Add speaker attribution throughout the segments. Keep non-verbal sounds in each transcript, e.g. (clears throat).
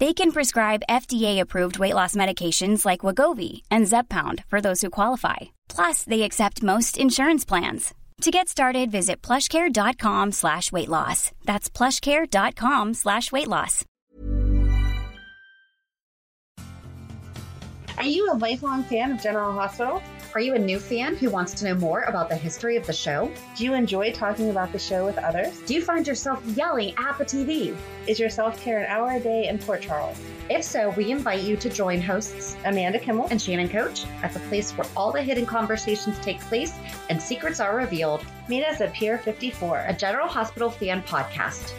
Speaker 1: They can prescribe FDA-approved weight loss medications like Wegovy and Zepbound for those who qualify. Plus, they accept most insurance plans. To get started, visit plushcare.com slash weight loss. That's plushcare.com slash weight loss.
Speaker 2: Are you a lifelong fan of General Hospital?
Speaker 3: Are you a new fan who wants to know more about the history of the show?
Speaker 2: Do you enjoy talking about the show with others?
Speaker 3: Do you find yourself yelling at the TV?
Speaker 2: Is your self care an hour a day in Port Charles?
Speaker 3: If so, we invite you to join hosts
Speaker 2: Amanda Kimmel
Speaker 3: and Shannon Coach at the place where all the hidden conversations take place and secrets are revealed.
Speaker 2: Meet us at Pier 54,
Speaker 3: a General Hospital fan podcast.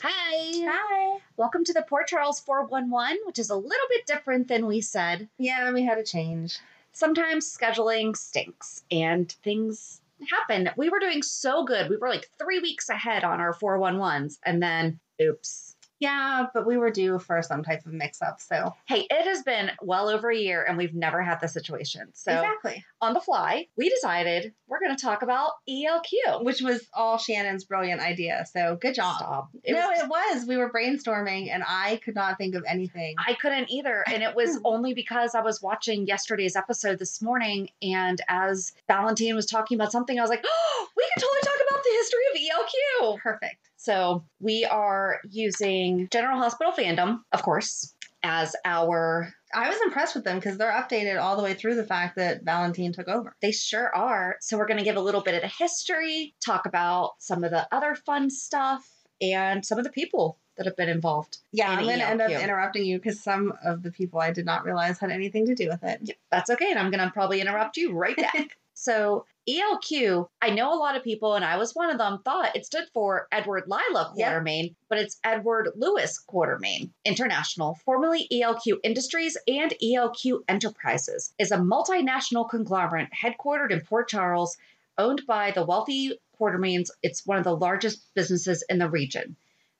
Speaker 3: Hi.
Speaker 2: Hi.
Speaker 3: Welcome to the Port Charles 411, which is a little bit different than we said.
Speaker 2: Yeah, we had a change.
Speaker 3: Sometimes scheduling stinks and things happen. We were doing so good. We were like three weeks ahead on our 411s, and then oops.
Speaker 2: Yeah, but we were due for some type of mix up. So,
Speaker 3: Hey, it has been well over a year and we've never had the situation. So,
Speaker 2: exactly.
Speaker 3: on the fly, we decided we're going to talk about ELQ.
Speaker 2: Which was all Shannon's brilliant idea. So, good job.
Speaker 3: Stop. It
Speaker 2: no,
Speaker 3: was-
Speaker 2: it was. We were brainstorming and I could not think of anything.
Speaker 3: I couldn't either. And it was (laughs) only because I was watching yesterday's episode this morning. And as Valentine was talking about something, I was like, oh, (gasps) we can totally talk about the history of ELQ.
Speaker 2: Perfect.
Speaker 3: So we are using General Hospital Fandom, of course, as our.
Speaker 2: I was impressed with them because they're updated all the way through the fact that Valentine took over.
Speaker 3: They sure are. So we're going to give a little bit of the history, talk about some of the other fun stuff, and some of the people that have been involved.
Speaker 2: Yeah,
Speaker 3: in
Speaker 2: I'm going to end up interrupting you because some of the people I did not realize had anything to do with it.
Speaker 3: That's okay. And I'm going to probably interrupt you right back. (laughs) so, ELQ, I know a lot of people, and I was one of them, thought it stood for Edward Lila
Speaker 2: Yep.
Speaker 3: Quartermaine, but it's Edward Lewis Quartermaine International, formerly ELQ Industries and ELQ Enterprises, is a multinational conglomerate headquartered in Port Charles, owned by the wealthy Quartermains. It's one of the largest businesses in the region.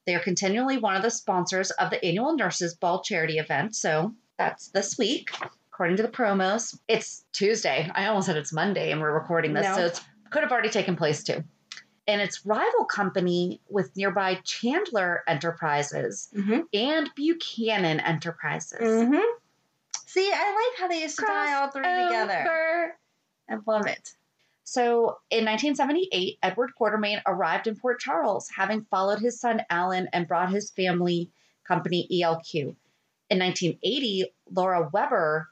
Speaker 3: They are continually one of the sponsors of the annual Nurses Ball charity event. So that's this week, according to the promos. It's Tuesday. I almost said it's Monday, and we're recording this,
Speaker 2: No.
Speaker 3: so it could have already taken place too. And its rival company with nearby Chandler Enterprises
Speaker 2: Mm-hmm.
Speaker 3: and Buchanan Enterprises.
Speaker 2: Mm-hmm. See, I like how they used to tie all three together. I love it.
Speaker 3: So in 1978, Edward Quartermaine arrived in Port Charles, having followed his son Alan and brought his family company ELQ. In 1980, Laura Weber,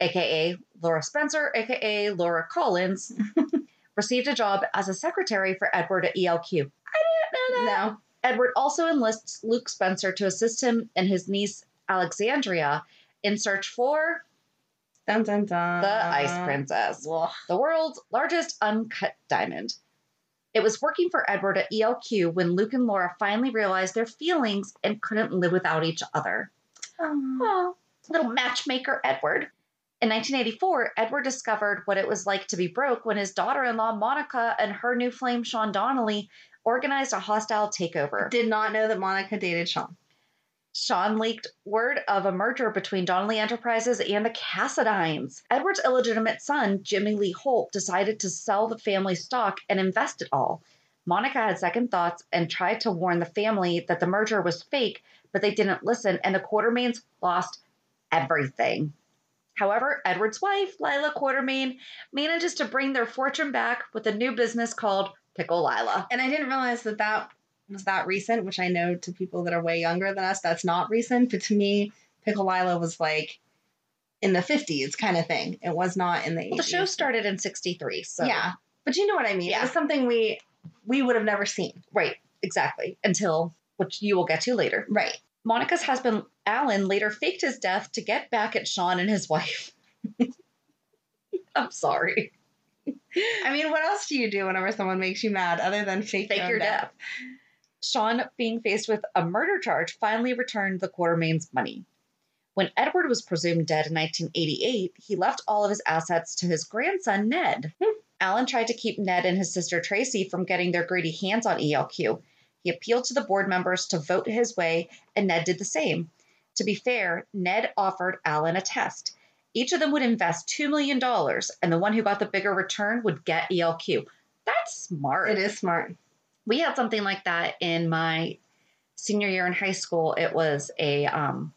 Speaker 3: aka Laura Spencer, aka Laura Collins, (laughs) received a job as a secretary for Edward at ELQ. I didn't know that.
Speaker 2: No.
Speaker 3: Edward also enlists Luke Spencer to assist him and his niece Alexandria in search for
Speaker 2: Dun dun dun.
Speaker 3: the Ice Princess
Speaker 2: Ugh.
Speaker 3: the world's largest uncut diamond. It was working for Edward at ELQ when Luke and Laura finally realized their feelings and couldn't live without each other.
Speaker 2: Oh.
Speaker 3: Oh, little matchmaker Edward. In 1984, Edward discovered what it was like to be broke when his daughter in law Monica and her new flame Sean Donnelly organized a hostile takeover.
Speaker 2: Did not know that Monica dated Sean.
Speaker 3: Sean leaked word of a merger between Donnelly Enterprises and the Cassadines. Edward's illegitimate son, Jimmy Lee Holt, decided to sell the family stock and invest it all. Monica had second thoughts and tried to warn the family that the merger was fake, but they didn't listen, and the Quartermains lost everything. However, Edward's wife, Lila Quartermaine, manages to bring their fortune back with a new business called Pickle Lila.
Speaker 2: And I didn't realize that that was that recent, which I know to people that are way younger than us, that's not recent. But to me, Pickle Lila was like in the 50s kind of thing. It was not in the 80s.
Speaker 3: Well, the show started in 63, so.
Speaker 2: Yeah. But you know what I mean?
Speaker 3: Yeah.
Speaker 2: It was something we we would have never seen.
Speaker 3: Right, exactly. Until, which you will get to later.
Speaker 2: Right.
Speaker 3: Monica's husband, Alan, later faked his death to get back at Sean and his wife. (laughs) I'm sorry.
Speaker 2: I mean, what else do you do whenever someone makes you mad other than fake,
Speaker 3: Fake
Speaker 2: own
Speaker 3: your death. Sean, being faced with a murder charge, finally returned the Quartermaine's money. When Edward was presumed dead in 1988, he left all of his assets to his grandson, Ned. Hmm. Alan tried to keep Ned and his sister Tracy from getting their greedy hands on ELQ. He appealed to the board members to vote his way, and Ned did the same. To be fair, Ned offered Alan a test. Each of them would invest $2 million, and the one who got the bigger return would get ELQ. That's smart.
Speaker 2: It is smart.
Speaker 3: We had something like that in my senior year in high school. It was a um,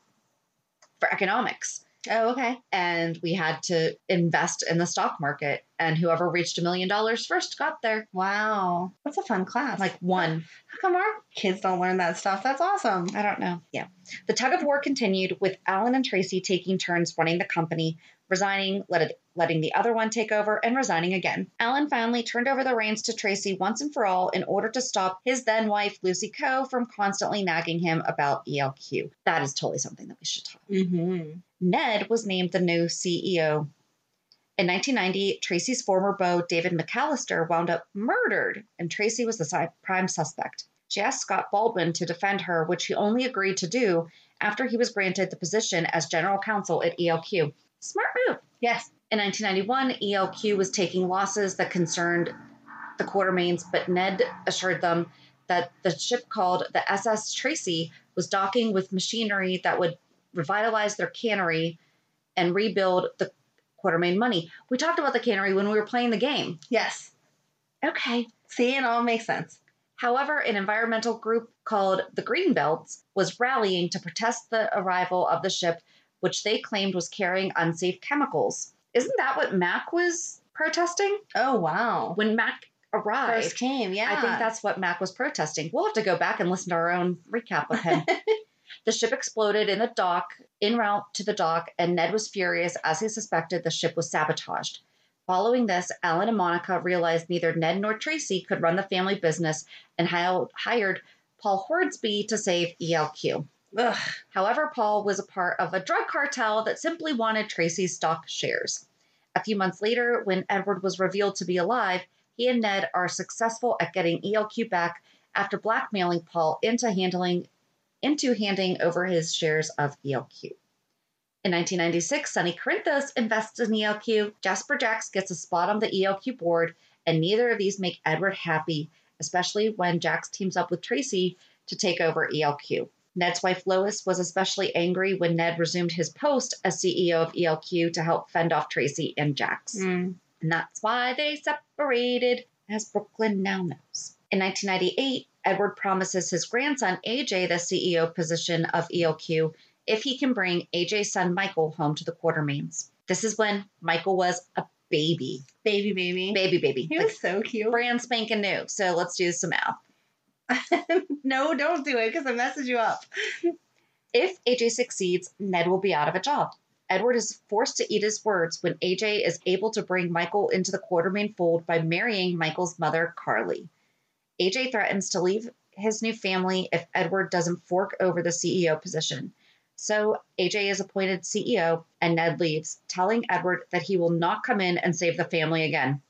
Speaker 3: for economics
Speaker 2: Oh, okay.
Speaker 3: and we had to invest in the stock market and whoever reached a million dollars first got there
Speaker 2: Wow. That's a fun class.
Speaker 3: like one
Speaker 2: how come our kids don't learn that stuff? That's awesome.
Speaker 3: i don't know yeah the tug of war continued with alan and tracy taking turns running the company resigning let it, letting the other one take over and resigning again alan finally turned over the reins to tracy once and for all in order to stop his then wife lucy coe from constantly nagging him about elq that is totally something that we should talk
Speaker 2: Mm-hmm.
Speaker 3: Ned was named the new CEO. In 1990, Tracy's former beau, David McAllister, wound up murdered, and Tracy was the prime suspect. She asked Scott Baldwin to defend her, which he only agreed to do after he was granted the position as general counsel at ELQ. Smart move.
Speaker 2: Yes.
Speaker 3: In 1991, ELQ was taking losses that concerned the Quartermains, but Ned assured them that the ship called the SS Tracy was docking with machinery that would revitalize their cannery and rebuild the Quartermaine money. We talked about the cannery when we were playing the game.
Speaker 2: Yes.
Speaker 3: Okay.
Speaker 2: See, it all makes sense.
Speaker 3: However, an environmental group called the Greenbelts was rallying to protest the arrival of the ship, which they claimed was carrying unsafe chemicals. Isn't that what Mac was protesting?
Speaker 2: Oh, wow.
Speaker 3: When Mac arrived,
Speaker 2: First came, yeah.
Speaker 3: I think that's what Mac was protesting. We'll have to go back and listen to our own recap of him. (laughs) the ship exploded in the dock, en route to the dock, and Ned was furious as he suspected the ship was sabotaged. Following this, Alan and Monica realized neither Ned nor Tracy could run the family business and hired Paul Hornsby to save ELQ.
Speaker 2: Ugh.
Speaker 3: However, Paul was a part of a drug cartel that simply wanted Tracy's stock shares. A few months later, when Edward was revealed to be alive, he and Ned are successful at getting ELQ back after blackmailing Paul into handling into handing over his shares of ELQ. In 1996, Sonny Corinthos invests in ELQ, Jasper Jax gets a spot on the ELQ board, and neither of these make Edward happy, especially when Jax teams up with Tracy to take over ELQ. Ned's wife Lois was especially angry when Ned resumed his post as CEO of ELQ to help fend off Tracy and Jax.
Speaker 2: Mm.
Speaker 3: And that's why they separated, as Brooklyn now knows. In 1998, Edward promises his grandson AJ the CEO position of ELQ if he can bring AJ's son Michael home to the Quartermains. This is when Michael was a baby.
Speaker 2: Baby, baby.
Speaker 3: Baby, baby.
Speaker 2: He
Speaker 3: Like
Speaker 2: was so cute.
Speaker 3: brand spanking new. So let's do some math. (laughs)
Speaker 2: no, don't do it because it messes you up.
Speaker 3: If AJ succeeds, Ned will be out of a job. Edward is forced to eat his words when AJ is able to bring Michael into the Quartermaine fold by marrying Michael's mother, Carly. AJ threatens to leave his new family if Edward doesn't fork over the CEO position. So AJ is appointed CEO and Ned leaves, telling Edward that he will not come in and save the family again.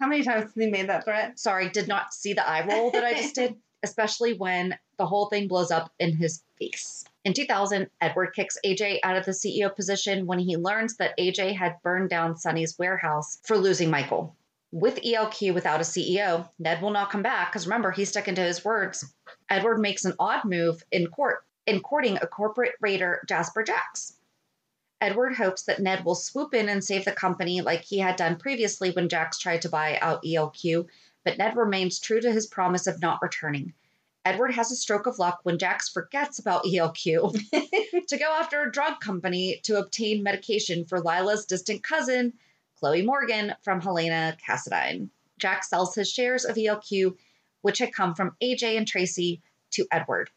Speaker 2: How many times has he made that threat?
Speaker 3: Sorry, did not see the eye roll that I just did, (laughs) especially when the whole thing blows up in his face. In 2000, Edward kicks AJ out of the CEO position when he learns that AJ had burned down Sonny's warehouse for losing Michael. With ELQ without a CEO, Ned will not come back because remember, he's sticking to his words. Edward makes an odd move in court. in courting a corporate raider, Jasper Jax. Edward hopes that Ned will swoop in and save the company like he had done previously when Jacks tried to buy out ELQ, but Ned remains true to his promise of not returning. Edward has a stroke of luck when Jax forgets about ELQ (laughs) to go after a drug company to obtain medication for Lila's distant cousin, Chloe Morgan, from Helena Cassadine. Jack sells his shares of ELQ, which had come from AJ and Tracy, to Edward.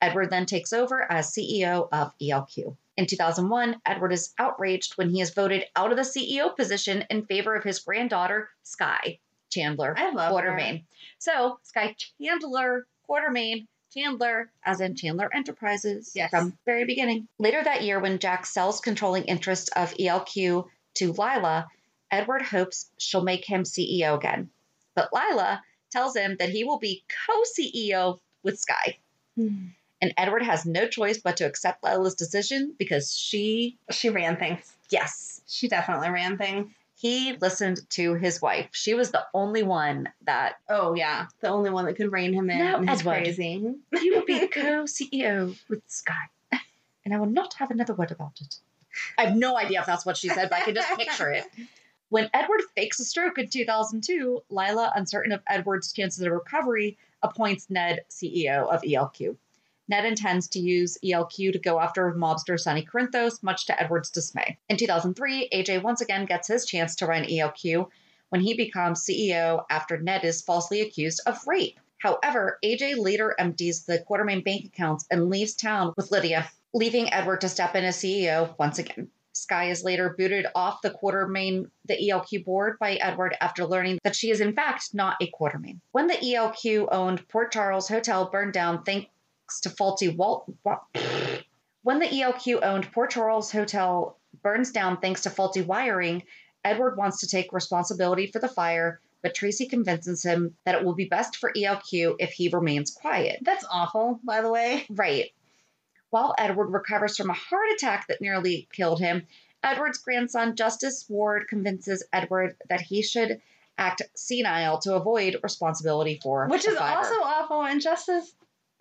Speaker 3: Edward then takes over as CEO of ELQ. In 2001, Edward is outraged when he is voted out of the CEO position in favor of his granddaughter, Sky Chandler
Speaker 2: I love her.
Speaker 3: Quartermaine. So, Sky Chandler Quartermaine, Chandler, as in Chandler Enterprises,
Speaker 2: Yes.
Speaker 3: from very beginning. Later that year, when Jack sells controlling interest of ELQ to Lila, Edward hopes she'll make him CEO again. But Lila tells him that he will be co CEO with Sky. Hmm. And Edward has no choice but to accept Lila's decision because she,
Speaker 2: She ran things.
Speaker 3: yes,
Speaker 2: She definitely ran things.
Speaker 3: he listened to his wife. She was the only one that
Speaker 2: Oh yeah, the only one that could rein him in.
Speaker 3: No, Edward.
Speaker 2: crazy.
Speaker 3: you will be (laughs) co CEO with Sky. And I will not have another word about it. I have no idea if that's what she said, but I can just picture it. (laughs) When Edward fakes a stroke in 2002, Lila, uncertain of Edward's chances of recovery, appoints Ned CEO of ELQ. Ned intends to use ELQ to go after mobster Sonny Corinthos, much to Edward's dismay. In 2003, AJ once again gets his chance to run ELQ when he becomes CEO after Ned is falsely accused of rape. However, AJ later empties the Quartermaine bank accounts and leaves town with Lydia, leaving Edward to step in as CEO once again. Sky is later booted off the Quartermaine, the ELQ board by Edward after learning that she is in fact not a Quartermaine. When the ELQ owned Port Charles Hotel burned down thanks to faulty Walt. When the ELQ owned Port Charles Hotel burns down thanks to faulty wiring, Edward wants to take responsibility for the fire, but Tracy convinces him that it will be best for ELQ if he remains quiet.
Speaker 2: That's awful, by the way.
Speaker 3: Right. While Edward recovers from a heart attack that nearly killed him, Edward's grandson, Justus Ward, convinces Edward that he should act senile to avoid responsibility for
Speaker 2: Which is also awful. And Justice,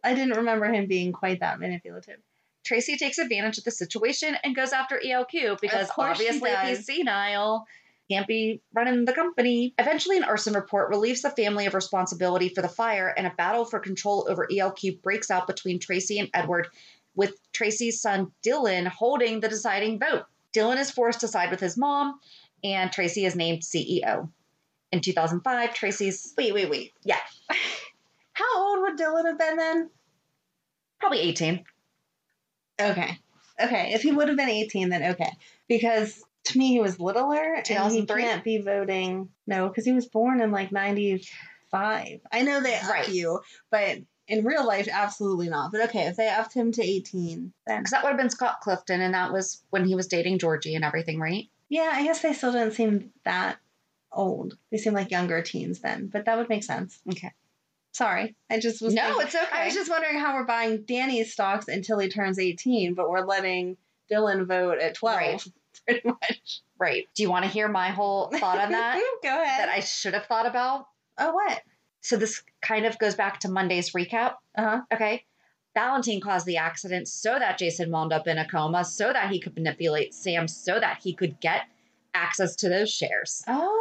Speaker 2: I didn't remember him being quite that manipulative.
Speaker 3: Tracy takes advantage of the situation and goes after ELQ because
Speaker 2: course she
Speaker 3: obviously if he's
Speaker 2: does.
Speaker 3: senile, can't be running the company. Eventually, an arson report relieves the family of responsibility for the fire, and a battle for control over ELQ breaks out between Tracy and Edward, with Tracy's son Dylan holding the deciding vote. Dylan is forced to side with his mom, and Tracy is named CEO. In 2005, Tracy's
Speaker 2: Wait, wait, wait.
Speaker 3: yeah, (laughs)
Speaker 2: How old would Dylan have been then?
Speaker 3: probably 18.
Speaker 2: Okay. Okay. If he would have been 18, then okay. Because to me, he was littler and he
Speaker 3: 2003?
Speaker 2: can't be voting. No, because he was born in like 95. I know they
Speaker 3: Right.
Speaker 2: you, but in real life, absolutely not. But okay, if they upped him to 18, then
Speaker 3: Because that would have been Scott Clifton, and that was when he was dating Georgie and everything, right?
Speaker 2: yeah, I guess they still didn't seem that old. They seem like younger teens then, but that would make sense.
Speaker 3: Okay.
Speaker 2: Sorry. I just was
Speaker 3: No,
Speaker 2: thinking-
Speaker 3: it's okay.
Speaker 2: I was just wondering how we're buying Danny's stocks until he turns 18, but we're letting Dylan vote at 12,
Speaker 3: Right. (laughs)
Speaker 2: pretty much.
Speaker 3: Right. Do you want to hear my whole thought on that? (laughs)
Speaker 2: Go ahead.
Speaker 3: that I should have thought about?
Speaker 2: oh, what?
Speaker 3: So this kind of goes back to Monday's recap.
Speaker 2: Uh huh.
Speaker 3: Okay. Valentine caused the accident so that Jason wound up in a coma, so that he could manipulate Sam, so that he could get access to those shares.
Speaker 2: Oh.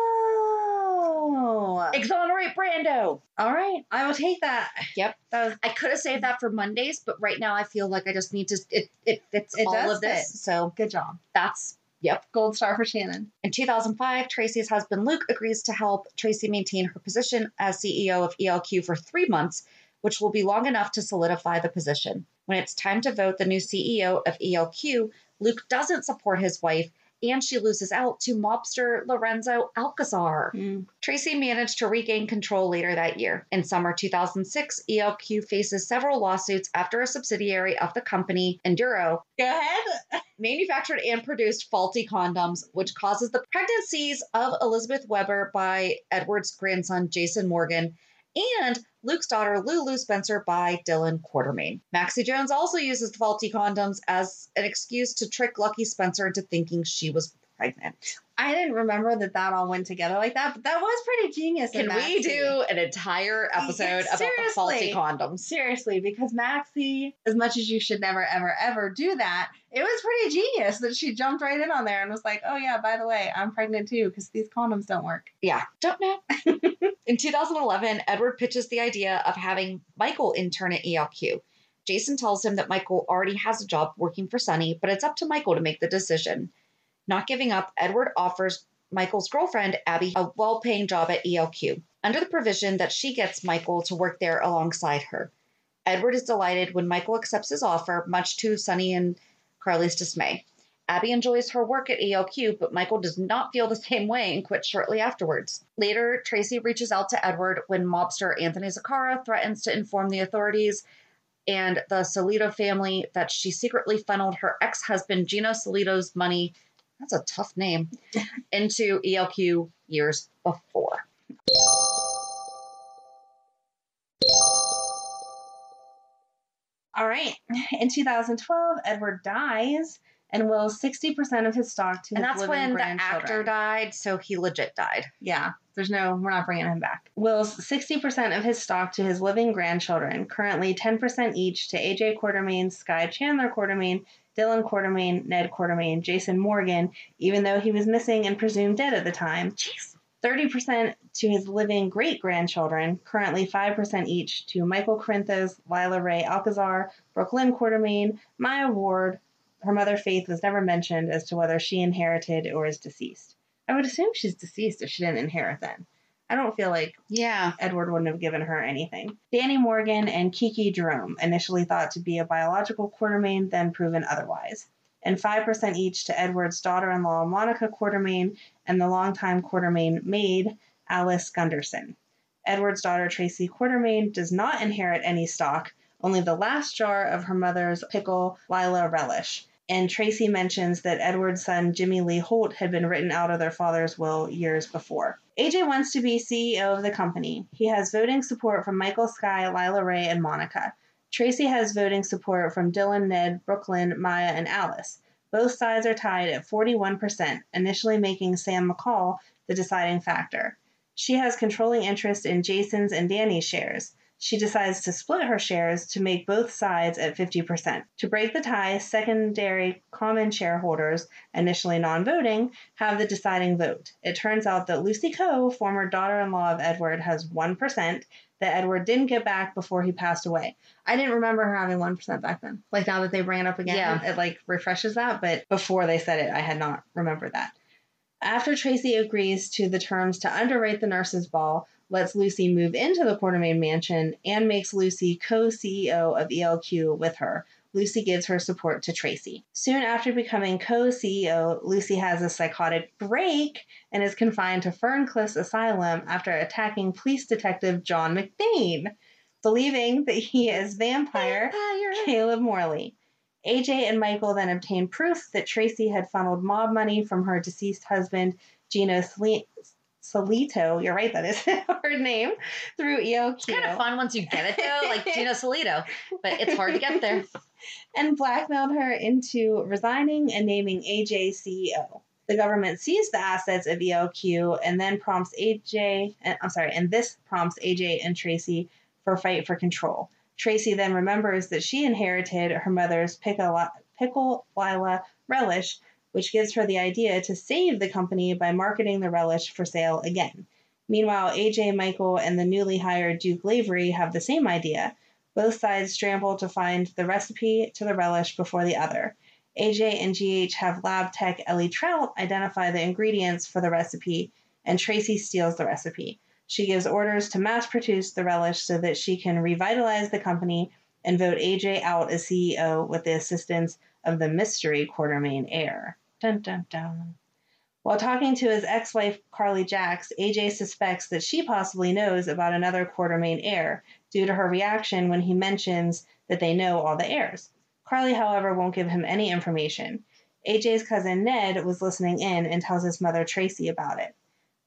Speaker 3: Exonerate Brando.
Speaker 2: All right. I will take that.
Speaker 3: Yep.
Speaker 2: That was,
Speaker 3: I could have saved that for Mondays, but right now I feel like I just need to. It it fits
Speaker 2: It
Speaker 3: all
Speaker 2: does
Speaker 3: of this,
Speaker 2: fit.
Speaker 3: so
Speaker 2: good job.
Speaker 3: that's yep.
Speaker 2: Gold star for Shannon.
Speaker 3: In 2005, Tracy's husband Luke agrees to help Tracy maintain her position as CEO of ELQ for three months, which will be long enough to solidify the position. When it's time to vote the new CEO of ELQ, Luke doesn't support his wife, and she loses out to mobster Lorenzo Alcazar. Hmm. Tracy managed to regain control later that year. In summer 2006, ELQ faces several lawsuits after a subsidiary of the company, Enduro,
Speaker 2: Go ahead. (laughs)
Speaker 3: manufactured and produced faulty condoms, which causes the pregnancies of Elizabeth Weber by Edward's grandson Jason Morgan and Luke's daughter Lulu Spencer by Dylan Quartermaine. Maxie Jones also uses the faulty condoms as an excuse to trick Lucky Spencer into thinking she was pregnant.
Speaker 2: I didn't remember that that all went together like that, but that was pretty genius.
Speaker 3: Can we do an entire episode about the faulty condoms?
Speaker 2: Seriously, because Maxie, as much as you should never, ever, ever do that, it was pretty genius that she jumped right in on there and was like, oh, yeah, by the way, I'm pregnant too because these condoms don't work.
Speaker 3: Yeah, don't know. (laughs) In 2011, Edward pitches the idea of having Michael intern at ELQ. Jason tells him that Michael already has a job working for Sonny, but it's up to Michael to make the decision. Not giving up, Edward offers Michael's girlfriend, Abby, a well paying job at ELQ, under the provision that she gets Michael to work there alongside her. Edward is delighted when Michael accepts his offer, much to Sonny and Carly's dismay. Abby enjoys her work at ELQ, but Michael does not feel the same way and quits shortly afterwards. Later, Tracy reaches out to Edward when mobster Anthony Zacchara threatens to inform the authorities and the Soleito family that she secretly funneled her ex husband Gino Soleito's money that's a tough name (laughs) into ELQ years before.
Speaker 2: All right. In 2012, Edward dies and wills 60% of his stock to
Speaker 3: And
Speaker 2: his
Speaker 3: that's when the actor died, so he legit died.
Speaker 2: Yeah, there's no, we're not bringing him back. Wills 60% of his stock to his living grandchildren, currently 10% each to AJ Quartermaine, Sky Chandler Quartermaine, Dylan Quartermaine, Ned Quartermaine, Jason Morgan, even though he was missing and presumed dead at the time.
Speaker 3: Jeez.
Speaker 2: 30% to his living great grandchildren, currently 5% each to Michael Corinthos, Lila Rae Alcazar, Brooklyn Quartermaine, Maya Ward. Her mother Faith was never mentioned as to whether she inherited or is deceased. I would assume she's deceased if she didn't inherit then. I don't feel like
Speaker 3: Yeah.
Speaker 2: Edward wouldn't have given her anything. Danny Morgan and Kiki Jerome, initially thought to be a biological Quartermaine, then proven otherwise. And 5% each to Edward's daughter in law, Monica Quartermaine, and the longtime Quartermaine maid, Alice Gunderson. Edward's daughter, Tracy Quartermaine, does not inherit any stock, only the last jar of her mother's pickle, Lila Relish. And Tracy mentions that Edward's son, Jimmy Lee Holt, had been written out of their father's will years before. AJ wants to be CEO of the company. He has voting support from Michael Sky, Lila Rae, and Monica. Tracy has voting support from Dylan, Ned, Brooklyn, Maya, and Alice. Both sides are tied at 41%, initially making Sam McCall the deciding factor. She has controlling interest in Jason's and Danny's shares. She decides to split her shares to make both sides at 50%. To break the tie, secondary common shareholders, initially non voting, have the deciding vote. It turns out that Lucy Coe, former daughter in law of Edward, has 1% that Edward didn't get back before he passed away. I didn't remember her having 1% back then. Like now that they bring it up again,
Speaker 3: Yeah.
Speaker 2: it like refreshes that, but before they said it, I had not remembered that. After Tracy agrees to the terms to underwrite the nurse's ball, lets Lucy move into the Quartermaine mansion, and makes Lucy co CEO of ELQ with her. Lucy gives her support to Tracy. Soon after becoming co CEO, Lucy has a psychotic break and is confined to Ferncliff's asylum after attacking police detective John McBain, believing that he is vampire Caleb Morley. AJ and Michael then obtain proof that Tracy had funneled mob money from her deceased husband, Gino Soleito. You're right, that is (laughs) her name, through ELQ.
Speaker 3: It's kind of fun once you get it though, like (laughs) Gina Soleito, but it's hard to get there.
Speaker 2: and blackmailed her into resigning and naming AJ CEO. The government seized the assets of ELQ and then prompts AJ, and, eh, I'm sorry, and this prompts AJ and Tracy for a fight for control. Tracy then remembers that she inherited her mother's pickle, pickle Lila relish, which gives her the idea to save the company by marketing the relish for sale again. Meanwhile, AJ, Michael, and the newly hired Duke Lavery have the same idea. Both sides scramble to find the recipe to the relish before the other. AJ and GH have lab tech Ellie Trout identify the ingredients for the recipe, and Tracy steals the recipe. She gives orders to mass produce the relish so that she can revitalize the company and vote AJ out as CEO with the assistance of the mystery Quartermaine heir. Dun dun dun. While talking to his ex wife, Carly Jacks, AJ suspects that she possibly knows about another Quartermaine heir due to her reaction when he mentions that they know all the heirs. Carly, however, won't give him any information. AJ's cousin Ned was listening in and tells his mother Tracy about it.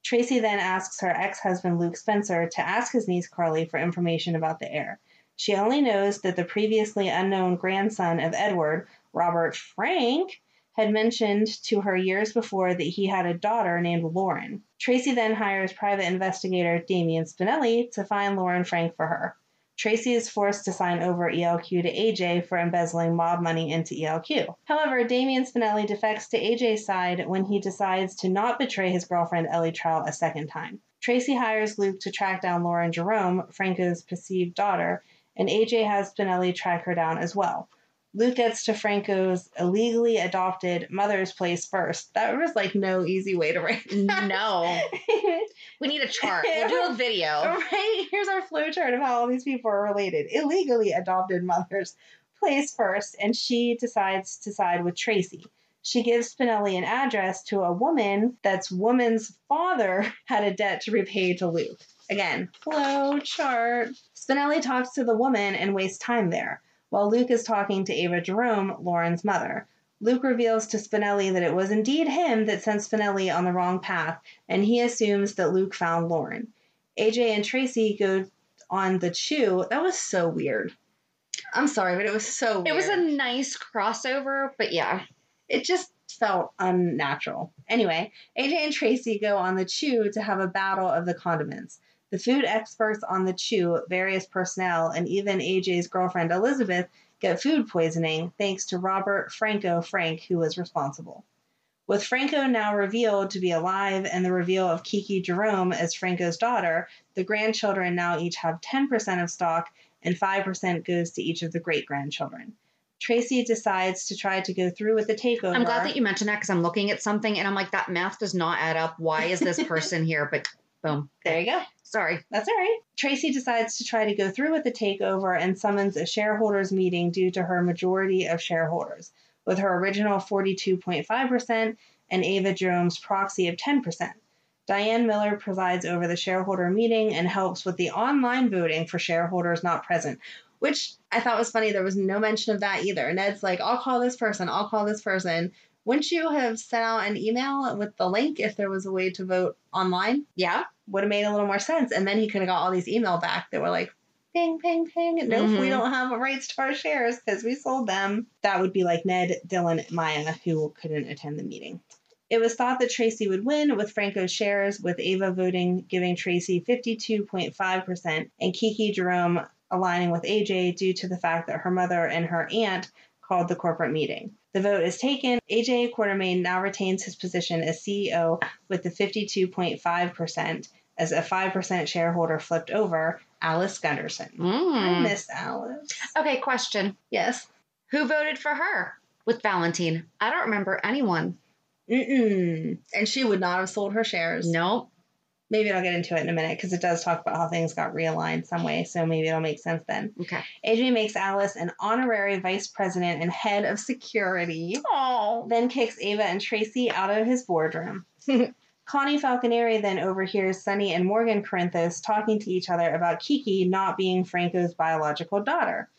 Speaker 2: Tracy then asks her ex husband Luke Spencer to ask his niece Carly for information about the heir. She only knows that the previously unknown grandson of Edward, Robert Frank, had mentioned to her years before that he had a daughter named Lauren. Tracy then hires private investigator Damian Spinelli to find Lauren Frank for her. Tracy is forced to sign over ELQ to AJ for embezzling mob money into ELQ. However, Damian Spinelli defects to AJ's side when he decides to not betray his girlfriend Ellie Trout a second time. Tracy hires Luke to track down Lauren Jerome, Franco's perceived daughter, and AJ has Spinelli track her down as well. Luke gets to Franco's illegally adopted mother's place first. That was like no easy way to write. that.
Speaker 3: No. (laughs) we need a chart. We'll do a (laughs) video.
Speaker 2: right? Here's our flow chart of how all these people are related. Illegally adopted mother's place first, and she decides to side with Tracy. She gives Spinelli an address to a woman that's woman's father had a debt to repay to Luke. Again, flow chart. Spinelli talks to the woman and wastes time there while Luke is talking to Ava Jerome, Lauren's mother. Luke reveals to Spinelli that it was indeed him that sent Spinelli on the wrong path, and he assumes that Luke found Lauren. AJ and Tracy go on the chew. That was so weird. I'm sorry, but it was so weird.
Speaker 3: It was a nice crossover, but yeah.
Speaker 2: It just felt unnatural. Anyway, AJ and Tracy go on the chew to have a battle of the condiments. The food experts on the chew, various personnel, and even AJ's girlfriend Elizabeth get food poisoning thanks to Robert Franco Frank, who was responsible. With Franco now revealed to be alive and the reveal of Kiki Jerome as Franco's daughter, the grandchildren now each have 10% of stock and 5% goes to each of the great grandchildren. Tracy decides to try to go through with the takeover.
Speaker 3: I'm glad that you mentioned that because I'm looking at something and I'm like, that math does not add up. Why is this (laughs) person here? But boom.
Speaker 2: There you go.
Speaker 3: Sorry.
Speaker 2: That's all right. Tracy decides to try to go through with the takeover and summons a shareholders meeting due to her majority of shareholders, with her original 42.5% and Ava Jerome's proxy of 10%. Diane Miller presides over the shareholder meeting and helps with the online voting for shareholders not present, which I thought was funny. There was no mention of that either. Ned's like, I'll call this person, I'll call this person. Wouldn't you have sent out an email with the link if there was a way to vote online?
Speaker 3: Yeah.
Speaker 2: Would have made a little more sense. And then he could have got all these email back that were like, ping, ping, ping. Nope,
Speaker 3: Mhm.
Speaker 2: we don't have rights to our shares because we sold them. That would be like Ned, Dylan, Maya, who couldn't attend the meeting. It was thought that Tracy would win with Franco's shares, with Ava voting giving Tracy 52.5% and Kiki Jerome aligning with AJ due to the fact that her mother and her aunt called the corporate meeting. The vote is taken. AJ Quartermaine now retains his position as CEO with the 52.5% as a 5% shareholder flipped over, Alice Gunderson. I
Speaker 3: Mm.
Speaker 2: miss Alice.
Speaker 3: Okay, question.
Speaker 2: Yes.
Speaker 3: Who voted for her with Valentine? I don't remember anyone.
Speaker 2: Mm-mm. And she would not have sold her shares.
Speaker 3: Nope.
Speaker 2: Maybe I'll get into it in a minute because it does talk about how things got realigned some way, so maybe it'll make sense then.
Speaker 3: Okay.
Speaker 2: AJ makes Alice an honorary vice president and head of security.
Speaker 3: Oh.
Speaker 2: then kicks Ava and Tracy out of his boardroom. (laughs) Connie Falconeri then overhears Sonny and Morgan Corinthos talking to each other about Kiki not being Franco's biological daughter.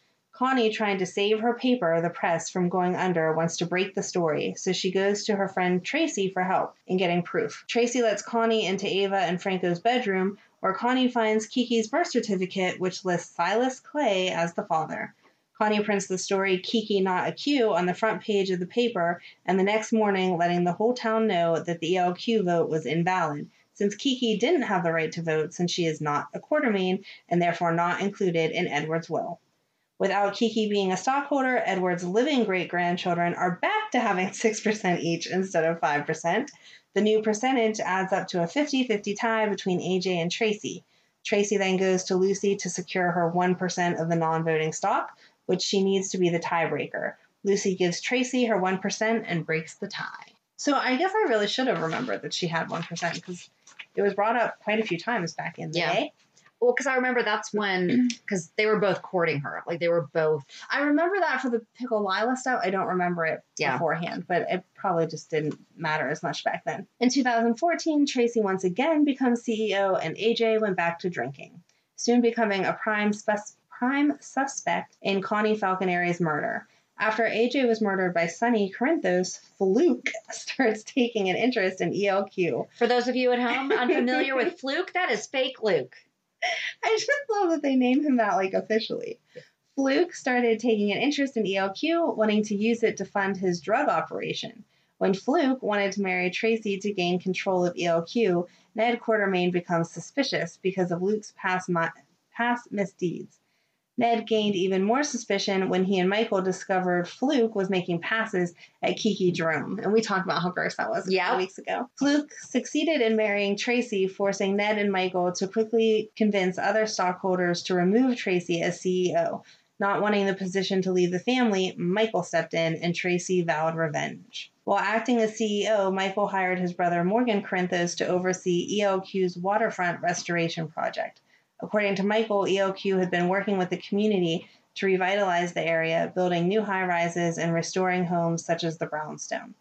Speaker 2: Connie, trying to save her paper, the press, from going under, wants to break the story, so she goes to her friend Tracy for help in getting proof. Tracy lets Connie into Ava and Franco's bedroom, where Connie finds Kiki's birth certificate, which lists Silas Clay as the father. Connie prints the story Kiki Not a Q on the front page of the paper, and the next morning letting the whole town know that the ELQ vote was invalid, since Kiki didn't have the right to vote since she is not a Quartermaine and therefore not included in Edward's will. Without Kiki being a stockholder, Edward's living great grandchildren are back to having (laughs) 6% each instead of 5%. The new percentage adds up to a 50 50 tie between AJ and Tracy. Tracy then goes to Lucy to secure her 1% of the non voting stock, which she needs to be the tiebreaker. Lucy gives Tracy her 1% and breaks the tie. So I guess I really should have remembered that she had 1% because it was brought up quite a few times back in the
Speaker 3: Yeah.
Speaker 2: day.
Speaker 3: Well, because I remember that's when, (clears throat) because they were both courting her. Like they were both.
Speaker 2: I remember that for the Pickle Lila stuff. I don't remember it
Speaker 3: Yeah.
Speaker 2: beforehand, but it probably just didn't matter as much back then. In 2014, Tracy once again becomes CEO and AJ went back to drinking, soon becoming a prime, prime suspect in Connie Falconeri's murder. After AJ was murdered by Sonny Corinthos, Fluke (laughs) starts taking an interest in ELQ.
Speaker 3: For those of you at home unfamiliar with (laughs) Fluke, that is fake Luke.
Speaker 2: I just love that they named him that like officially. Fluke started taking an interest in ELQ, wanting to use it to fund his drug operation. When Fluke wanted to marry Tracy to gain control of ELQ, Ned Quartermaine becomes suspicious because of Luke's past, past misdeeds. Ned gained even more suspicion when he and Michael discovered Fluke was making passes at Kiki Jerome. And we talked about how gross that was a couple weeks ago. Fluke succeeded in marrying Tracy, forcing Ned and Michael to quickly convince other stockholders to remove Tracy as CEO. Not wanting the position to leave the family, Michael stepped in and Tracy vowed revenge. While acting as CEO, Michael hired his brother Morgan Corinthos to oversee ELQ's waterfront restoration project. According to Michael, ELQ had been working with the community to revitalize the area, building new high rises and restoring homes such as the Brownstone.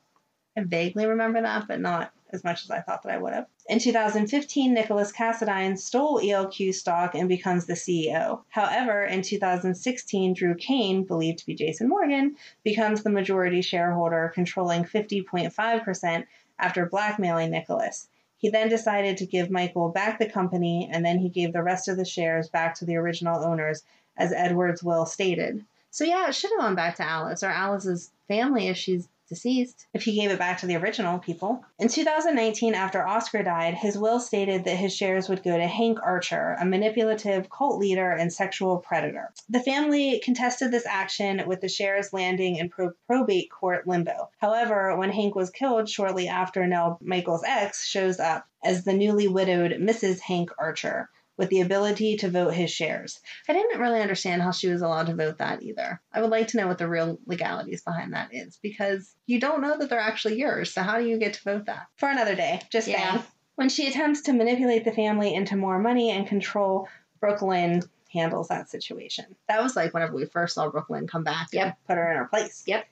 Speaker 2: I vaguely remember that, but not as much as I thought that I would have. In 2015, Nicholas Cassadine stole ELQ stock and becomes the CEO. However, in 2016, Drew Cain, believed to be Jason Morgan, becomes the majority shareholder, controlling 50.5% after blackmailing Nicholas. He then decided to give Michael back the company, and then he gave the rest of the shares back to the original owners, as Edward's will stated. So, yeah, it should have gone back to Alice or Alice's family if she's deceased, if he gave it back to the original people. In 2019, after Oscar died, his will stated that his shares would go to Hank Archer, a manipulative cult leader and sexual predator. The family contested this action with the shares landing in pro- probate court limbo. However, when Hank was killed shortly after Nelle Michael's ex shows up as the newly widowed Mrs. Hank Archer with the ability to vote his shares. I didn't really understand how she was allowed to vote that either. I would like to know what the real legalities behind that is because you don't know that they're actually yours. So how do you get to vote that? For another day, just
Speaker 3: Yeah.
Speaker 2: saying. When she attempts to manipulate the family into more money and control, Brooklyn handles that situation. That was like whenever we first saw Brooklyn come back and
Speaker 3: Yep.
Speaker 2: put her in her place.
Speaker 3: Yep.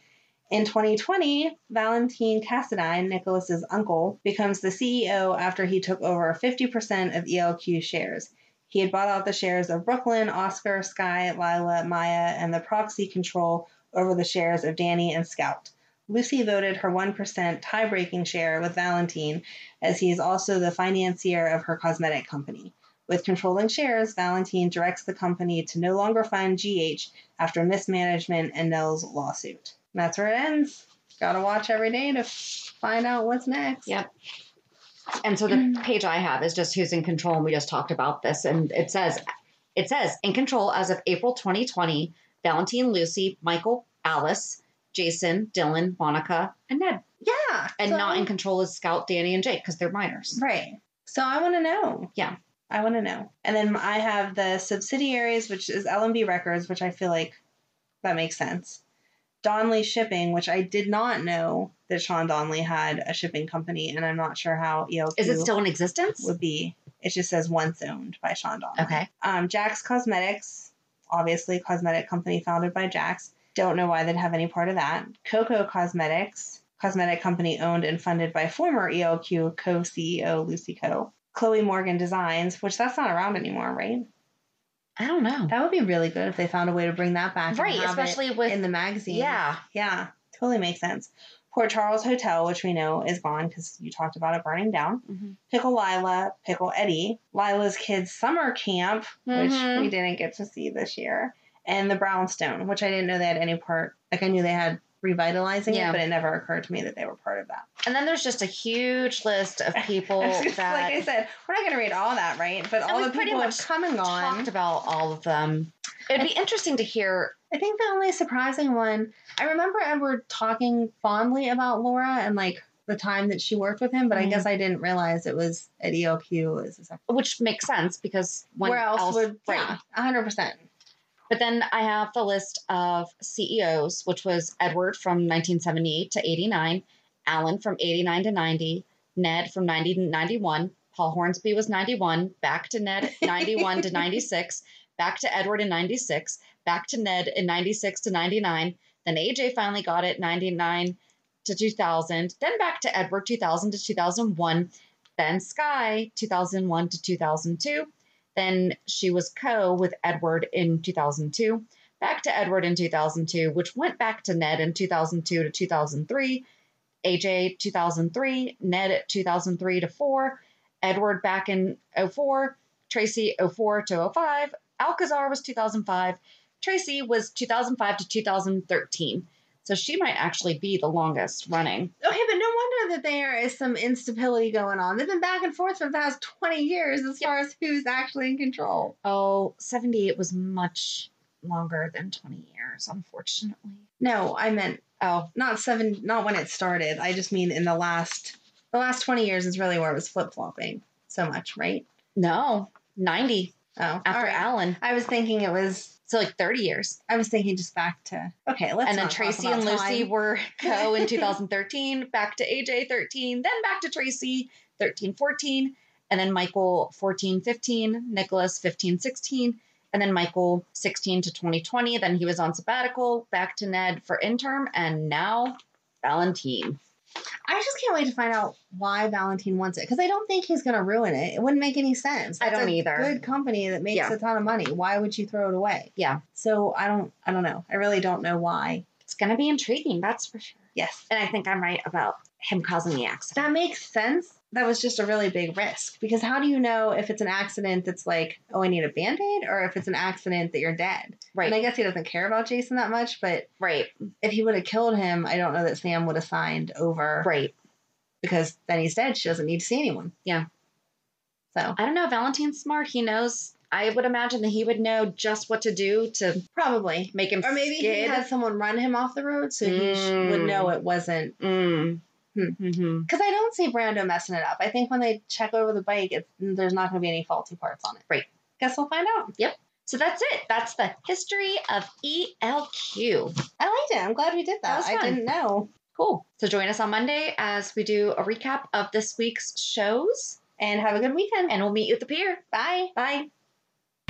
Speaker 2: In 2020, Valentine Cassadine, Nicholas's uncle, becomes the CEO after he took over 50% of ELQ shares. He had bought out the shares of Brooklyn, Oscar, Sky, Lila, Maya, and the proxy control over the shares of Danny and Scout. Lucy voted her 1% tie breaking share with Valentine, as he is also the financier of her cosmetic company. With controlling shares, Valentine directs the company to no longer fund GH after mismanagement and Nelle's lawsuit. And that's where it ends. Gotta watch every day to find out what's next.
Speaker 3: Yep. And so the mm. page I have is just who's in control, and we just talked about this. And it says, it says in control as of April 2020, Valentine, Lucy, Michael, Alice, Jason, Dylan, Monica, and Ned.
Speaker 2: Yeah.
Speaker 3: And
Speaker 2: so-
Speaker 3: not in control is Scout, Danny, and Jake because they're minors.
Speaker 2: Right. So I want to know.
Speaker 3: Yeah.
Speaker 2: I want to know. And then I have the subsidiaries, which is LMB Records, which I feel like that makes sense. Donely Shipping, which I did not know that Sean Donely had a shipping company, and I'm not sure how ELQ
Speaker 3: Is it still in existence?
Speaker 2: would be. It just says once owned by Sean Donely.
Speaker 3: Okay.
Speaker 2: Um, Jax Cosmetics, obviously cosmetic company founded by Jax. Don't know why they'd have any part of that. Coco Cosmetics, cosmetic company owned and funded by former ELQ co-CEO Lucy Coe. Chloe Morgan Designs, which that's not around anymore, right?
Speaker 3: I don't know.
Speaker 2: That would be really good if they found a way to bring that back.
Speaker 3: Right, especially with-
Speaker 2: in the magazine.
Speaker 3: Yeah.
Speaker 2: yeah, totally makes sense. Port Charles Hotel, which we know is gone because you talked about it burning down.
Speaker 3: Mhm.
Speaker 2: Pickle Lila, Pickle Eddie, Lila's Kids Summer Camp, which
Speaker 3: Mhm.
Speaker 2: we didn't get to see this year, and the Brownstone, which I didn't know they had any part. Like I knew they had revitalizing
Speaker 3: Yeah.
Speaker 2: it, but it never occurred to me that they were part of that.
Speaker 3: And then there's just a huge list of (laughs) people
Speaker 2: Just
Speaker 3: that
Speaker 2: like I said, we're not going to read all that, right? But all the
Speaker 3: pretty
Speaker 2: people
Speaker 3: much
Speaker 2: and gone.
Speaker 3: talked about all of them. It'd be interesting to hear.
Speaker 2: I think the only surprising one, I remember Edward talking fondly about Laura and like the time that she worked with him, but I
Speaker 3: Mhm.
Speaker 2: guess I didn't realize it was at ELQ as a second.
Speaker 3: Which makes sense because when
Speaker 2: Where else, would,
Speaker 3: right.
Speaker 2: yeah, 100%.
Speaker 3: But then I have the list of CEOs, which was Edward from 1978 to 89, Alan from 89 to 90, Ned from 90 to 91, Paul Hornsby was 91, back to Ned 91 to 96, back to Edward in 96, back to Ned in 96 to 99. Then AJ finally got it 99 to 2000, then back to Edward 2000 to 2001, then Sky 2001 to 2002. Then she was co with Edward in 2002, back to Edward in 2002, which went back to Ned in 2002 to 2003, AJ 2003, Ned 2003 to 4, Edward back in 04, Tracy 04 to 05, Alcazar was 2005, Tracy was 2005 to 2013. So she might actually be the longest running.
Speaker 2: Okay, that there is some instability going on. They've been back and forth for the past 20 years as far as who's actually in control.
Speaker 3: Oh, 78 was much longer than 20 years, unfortunately.
Speaker 2: No, I meant
Speaker 3: Oh,
Speaker 2: not seven, not when it started. I just mean in the last, the last 20 years is really where it was flip flopping so much, right?
Speaker 3: no, 90
Speaker 2: Oh,
Speaker 3: after
Speaker 2: all right.
Speaker 3: Alan.
Speaker 2: I was thinking it was,
Speaker 3: So like 30 years.
Speaker 2: I was thinking just back to, okay, let's
Speaker 3: and then Tracy and Lucy
Speaker 2: time.
Speaker 3: were (laughs) co in 2013, back to AJ 13, then back to Tracy 13, 14, and then Michael 14, 15, Nicholas 15, 16, and then Michael 16 to 2020. Then he was on sabbatical, back to Ned for interim, and now Valentine.
Speaker 2: I just can't wait to find out why Valentine wants it because I don't think he's going to ruin it. It wouldn't make any sense.
Speaker 3: I don't
Speaker 2: a
Speaker 3: either.
Speaker 2: Good company that makes
Speaker 3: Yeah.
Speaker 2: a ton of money. Why would you throw it away?
Speaker 3: Yeah.
Speaker 2: So I don't. I don't know. I really don't know why.
Speaker 3: It's going to be intriguing, that's for sure.
Speaker 2: Yes,
Speaker 3: And I think I'm right about him causing the accident.
Speaker 2: that makes sense. That was just a really big risk because how do you know if it's an accident that's like, oh, I need a band aid, or if it's an accident that you're dead?
Speaker 3: Right.
Speaker 2: And I guess he doesn't care about Jason that much, but
Speaker 3: right.
Speaker 2: if he would have killed him, I don't know that Sam would have signed over
Speaker 3: Right.
Speaker 2: because then he's dead. She doesn't need to see anyone.
Speaker 3: Yeah.
Speaker 2: So
Speaker 3: I don't know. Valentine's smart. He knows. I would imagine that he would know just what to do to
Speaker 2: probably.
Speaker 3: make him
Speaker 2: Or maybe he had someone run him off the road so he sh- would
Speaker 3: Mm.
Speaker 2: know it wasn't.
Speaker 3: Mm.
Speaker 2: Hmm.
Speaker 3: hmm
Speaker 2: Because I don't see Brando messing it up. I think when they check over the bike, there's not going to be any faulty parts on it.
Speaker 3: Right.
Speaker 2: Guess we'll find out. Yep.
Speaker 3: So that's it. That's the history of ELQ.
Speaker 2: I liked it. I'm glad we did that.
Speaker 3: That
Speaker 2: I didn't know.
Speaker 3: Cool. So join us on Monday as we do a recap of this week's shows,
Speaker 2: And have a good weekend.
Speaker 3: and we'll meet you at the pier.
Speaker 2: Bye.
Speaker 3: Bye.